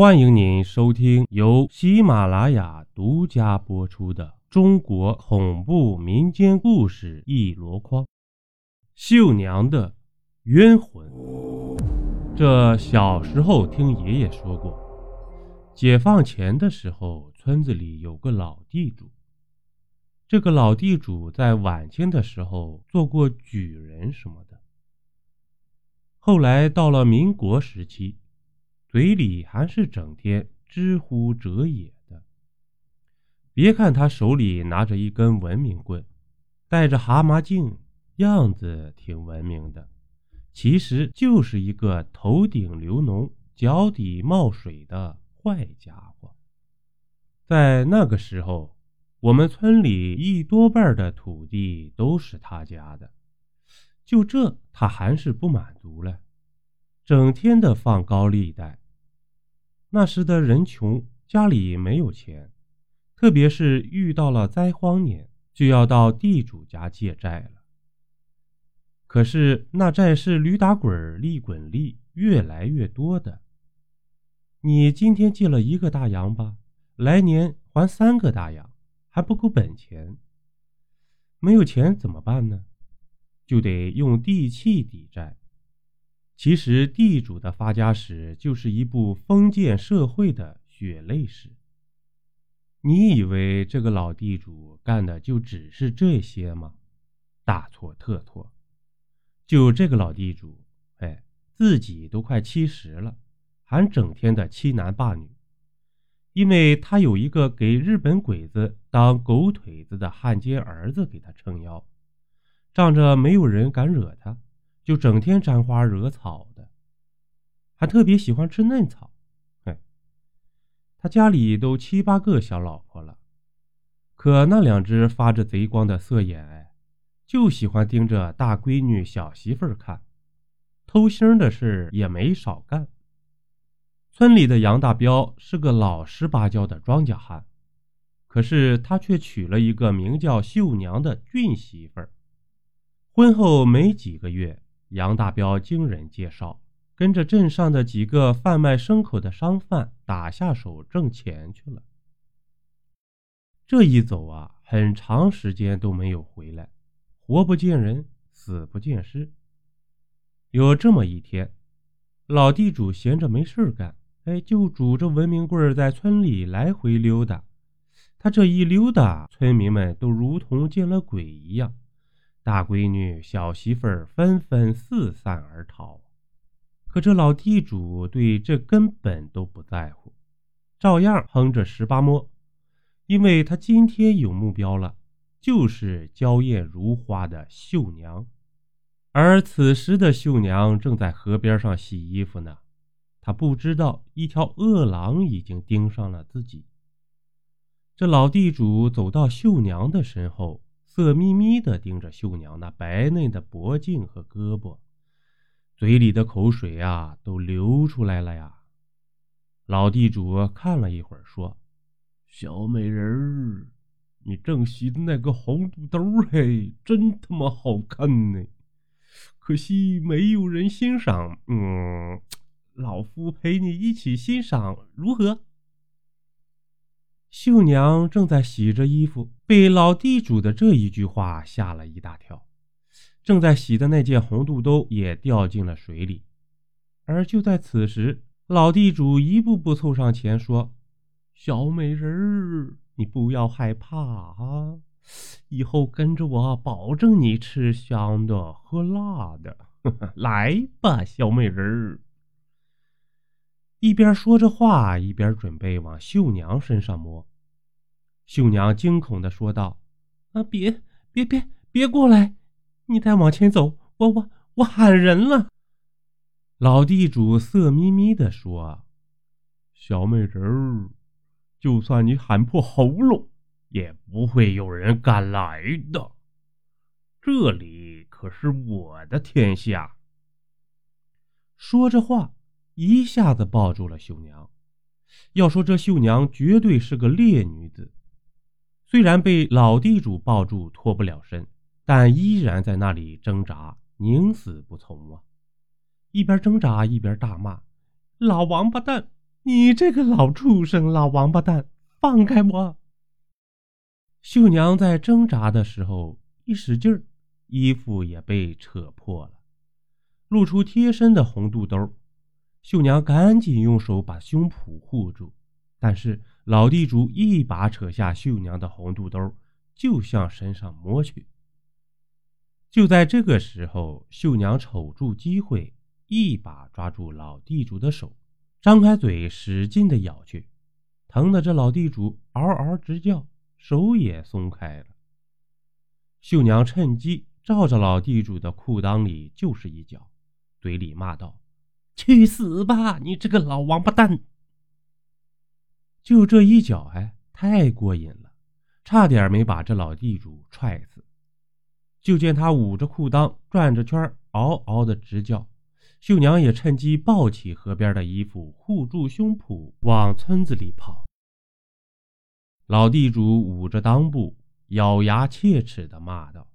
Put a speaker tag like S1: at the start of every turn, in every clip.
S1: 欢迎您收听由喜马拉雅独家播出的中国恐怖民间故事一箩筐，《绣娘的冤魂》。这小时候听爷爷说过，解放前的时候，村子里有个老地主。这个老地主在晚清的时候做过举人什么的，后来到了民国时期。嘴里还是整天知乎者也的。别看他手里拿着一根文明棍，戴着蛤蟆镜，样子挺文明的，其实就是一个头顶流脓、脚底冒水的坏家伙。在那个时候，我们村里一多半的土地都是他家的，就这他还是不满足了，整天的放高利贷。那时的人穷，家里没有钱，特别是遇到了灾荒年，就要到地主家借债了。可是那债是驴打滚、利滚利，越来越多的。你今天借了一个大洋吧，来年还三个大洋，还不够本钱。没有钱怎么办呢？就得用地契抵债。其实，地主的发家史就是一部封建社会的血泪史。你以为这个老地主干的就只是这些吗？大错特错！就这个老地主，哎，自己都快七十了，还整天的欺男霸女，因为他有一个给日本鬼子当狗腿子的汉奸儿子给他撑腰，仗着没有人敢惹他。就整天沾花惹草的，还特别喜欢吃嫩草。嘿，他家里都七八个小老婆了，可那两只发着贼光的色眼，哎，就喜欢盯着大闺女、小媳妇儿看，偷腥的事也没少干。村里的杨大彪是个老实巴交的庄稼汉，可是他却娶了一个名叫秀娘的俊媳妇儿。婚后没几个月。杨大彪经人介绍，跟着镇上的几个贩卖牲口的商贩打下手挣钱去了。这一走啊，很长时间都没有回来，活不见人，死不见尸。有这么一天，老地主闲着没事干，哎，就拄着文明棍在村里来回溜达。他这一溜达，村民们都如同见了鬼一样。大闺女、小媳妇儿纷纷四散而逃，可这老地主对这根本都不在乎，照样哼着十八摸，因为他今天有目标了，就是娇艳如花的绣娘。而此时的绣娘正在河边上洗衣服呢，她不知道一条恶狼已经盯上了自己。这老地主走到绣娘的身后。色眯眯地盯着绣娘那白嫩的脖颈和胳膊，嘴里的口水呀都流出来了呀。老地主看了一会儿，说：“小美人儿，你正洗的那个红肚兜，嘿，真他妈好看呢！可惜没有人欣赏，嗯，老夫陪你一起欣赏，如何？”绣娘正在洗着衣服，被老地主的这一句话吓了一大跳。正在洗的那件红肚兜也掉进了水里。而就在此时，老地主一步步凑上前说：“小美人儿，你不要害怕啊，以后跟着我，保证你吃香的喝辣的。来吧，小美人儿。”一边说着话，一边准备往绣娘身上摸。绣娘惊恐的说道：“啊，别别别别过来！你再往前走，我我我喊人了。”老地主色眯眯的说：“小美人儿，就算你喊破喉咙，也不会有人敢来的。这里可是我的天下。”说着话。一下子抱住了绣娘。要说这绣娘绝对是个烈女子，虽然被老地主抱住脱不了身，但依然在那里挣扎，宁死不从啊！一边挣扎一边大骂：“老王八蛋，你这个老畜生，老王八蛋，放开我！绣娘在挣扎的时候一使劲儿，衣服也被扯破了，露出贴身的红肚兜。秀娘赶紧用手把胸脯护住，但是老地主一把扯下秀娘的红肚兜，就向身上摸去。就在这个时候，秀娘瞅住机会，一把抓住老地主的手，张开嘴使劲的咬去，疼得这老地主嗷嗷直叫，手也松开了。秀娘趁机照着老地主的裤裆里就是一脚，嘴里骂道：“去死吧，你这个老王八蛋！”就这一脚，哎，太过瘾了，差点没把这老地主踹死。就见他捂着裤裆转着圈，嗷嗷的直叫。秀娘也趁机抱起河边的衣服护住胸脯，往村子里跑。老地主捂着裆部，咬牙切齿的骂道：“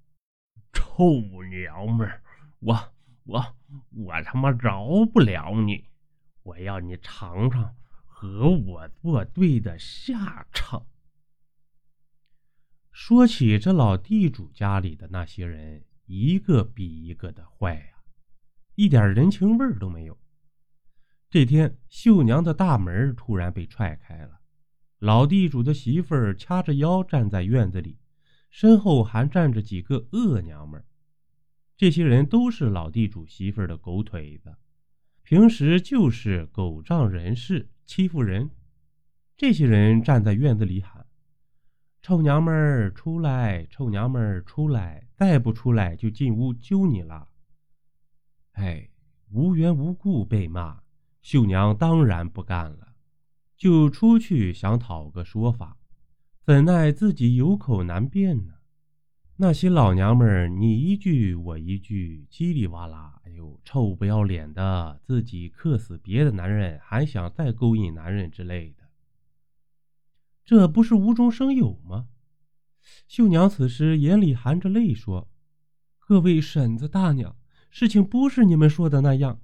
S1: 臭娘们儿，我我我他妈饶不了你！我要你尝尝和我作对的下场！”说起这老地主家里的那些人，一个比一个的坏呀，一点人情味儿都没有。这天，秀娘的大门突然被踹开了，老地主的媳妇儿掐着腰站在院子里，身后还站着几个恶娘们儿。这些人都是老地主媳妇的狗腿子，平时就是狗仗人势欺负人。这些人站在院子里喊。臭娘们儿出来！臭娘们儿出来！再不出来就进屋揪你了！哎，无缘无故被骂，秀娘当然不干了，就出去想讨个说法，怎奈自己有口难辩呢。那些老娘们儿你一句我一句，叽里哇啦，哎呦，臭不要脸的，自己克死别的男人，还想再勾引男人之类的。这不是无中生有吗？秀娘此时眼里含着泪说：“各位婶子大娘，事情不是你们说的那样。”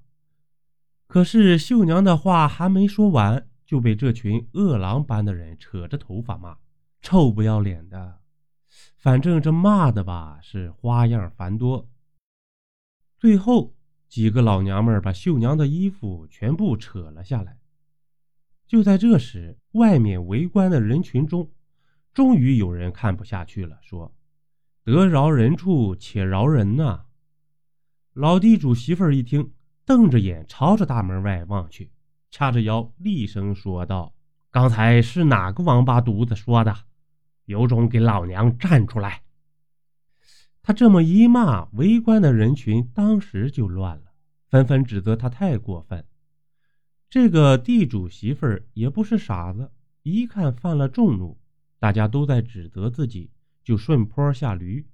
S1: 可是秀娘的话还没说完，就被这群饿狼般的人扯着头发骂：“臭不要脸的！”反正这骂的吧是花样繁多。最后几个老娘们把绣娘的衣服全部扯了下来。就在这时，外面围观的人群中，终于有人看不下去了，说：“得饶人处且饶人呐！”老地主媳妇儿一听，瞪着眼朝着大门外望去，掐着腰厉声说道：“刚才是哪个王八犊子说的？有种给老娘站出来！”他这么一骂，围观的人群当时就乱了，纷纷指责他太过分。这个地主媳妇儿也不是傻子，一看犯了众怒，大家都在指责自己，就顺坡下驴，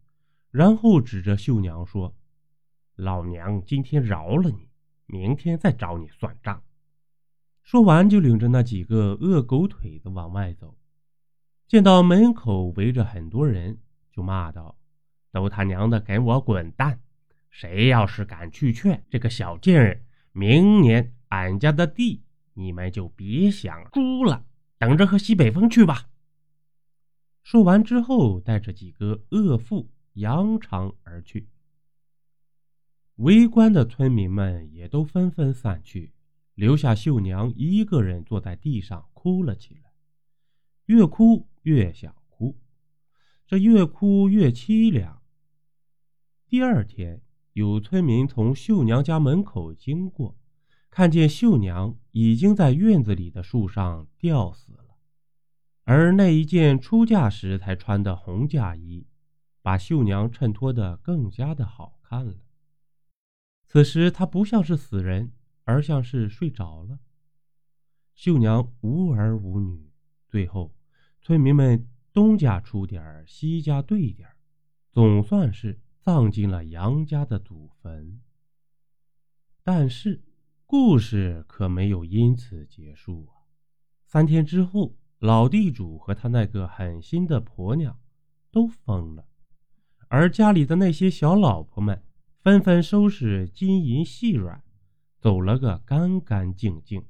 S1: 然后指着绣娘说：“老娘今天饶了你，明天再找你算账。”说完就领着那几个恶狗腿子往外走，见到门口围着很多人，就骂道：“都他娘的给我滚蛋！谁要是敢去劝这个小贱人，明年……”俺家的地，你们就别想住了，等着喝西北风去吧。说完之后，带着几个恶妇扬长而去。围观的村民们也都纷纷散去，留下秀娘一个人坐在地上哭了起来，越哭越想哭，这越哭越凄凉。第二天，有村民从绣娘家门口经过。看见绣娘已经在院子里的树上吊死了，而那一件出嫁时才穿的红嫁衣，把绣娘衬托得更加的好看了。此时她不像是死人，而像是睡着了。绣娘无儿无女，最后村民们东家出点儿，西家兑点儿，总算是葬进了杨家的祖坟。但是。故事可没有因此结束啊！三天之后，老地主和他那个狠心的婆娘都疯了，而家里的那些小老婆们纷纷收拾金银细软，走了个干干净净。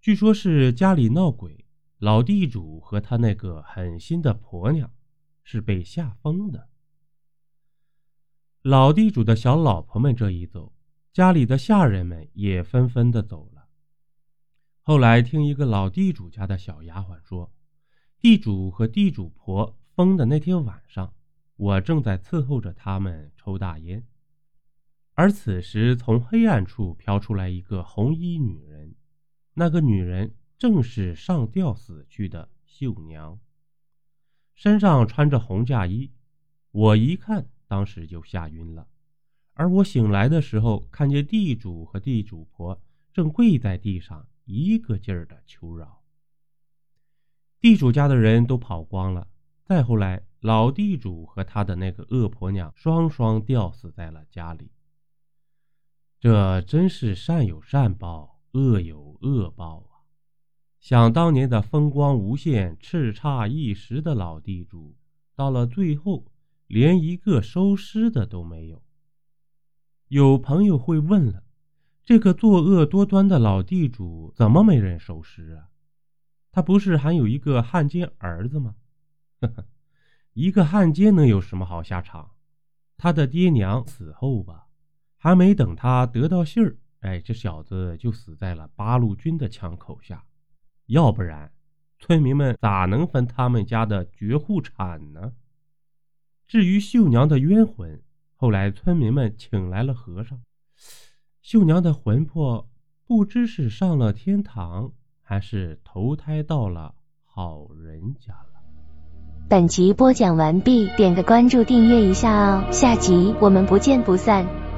S1: 据说是家里闹鬼，老地主和他那个狠心的婆娘是被吓疯的。老地主的小老婆们这一走，家里的下人们也纷纷的走了。后来听一个老地主家的小丫鬟说，地主和地主婆疯的那天晚上，我正在伺候着他们抽大烟，而此时从黑暗处飘出来一个红衣女人。那个女人正是上吊死去的绣娘，身上穿着红嫁衣，我一看，当时就吓晕了。而我醒来的时候，看见地主和地主婆正跪在地上，一个劲儿的求饶。地主家的人都跑光了，再后来，老地主和他的那个恶婆娘双双吊死在了家里。这真是善有善报。恶有恶报！想当年的风光无限、叱咤一时的老地主，到了最后连一个收尸的都没有。有朋友会问了：这个作恶多端的老地主怎么没人收尸啊？他不是还有一个汉奸儿子吗？呵呵，一个汉奸能有什么好下场？他的爹娘死后吧，还没等他得到信儿。哎，这小子就死在了八路军的枪口下，要不然村民们咋能分他们家的绝户产呢？至于绣娘的冤魂，后来村民们请来了和尚，绣娘的魂魄不知是上了天堂，还是投胎到了好人家了。
S2: 本集播讲完毕，点个关注，订阅一下哦，下集我们不见不散。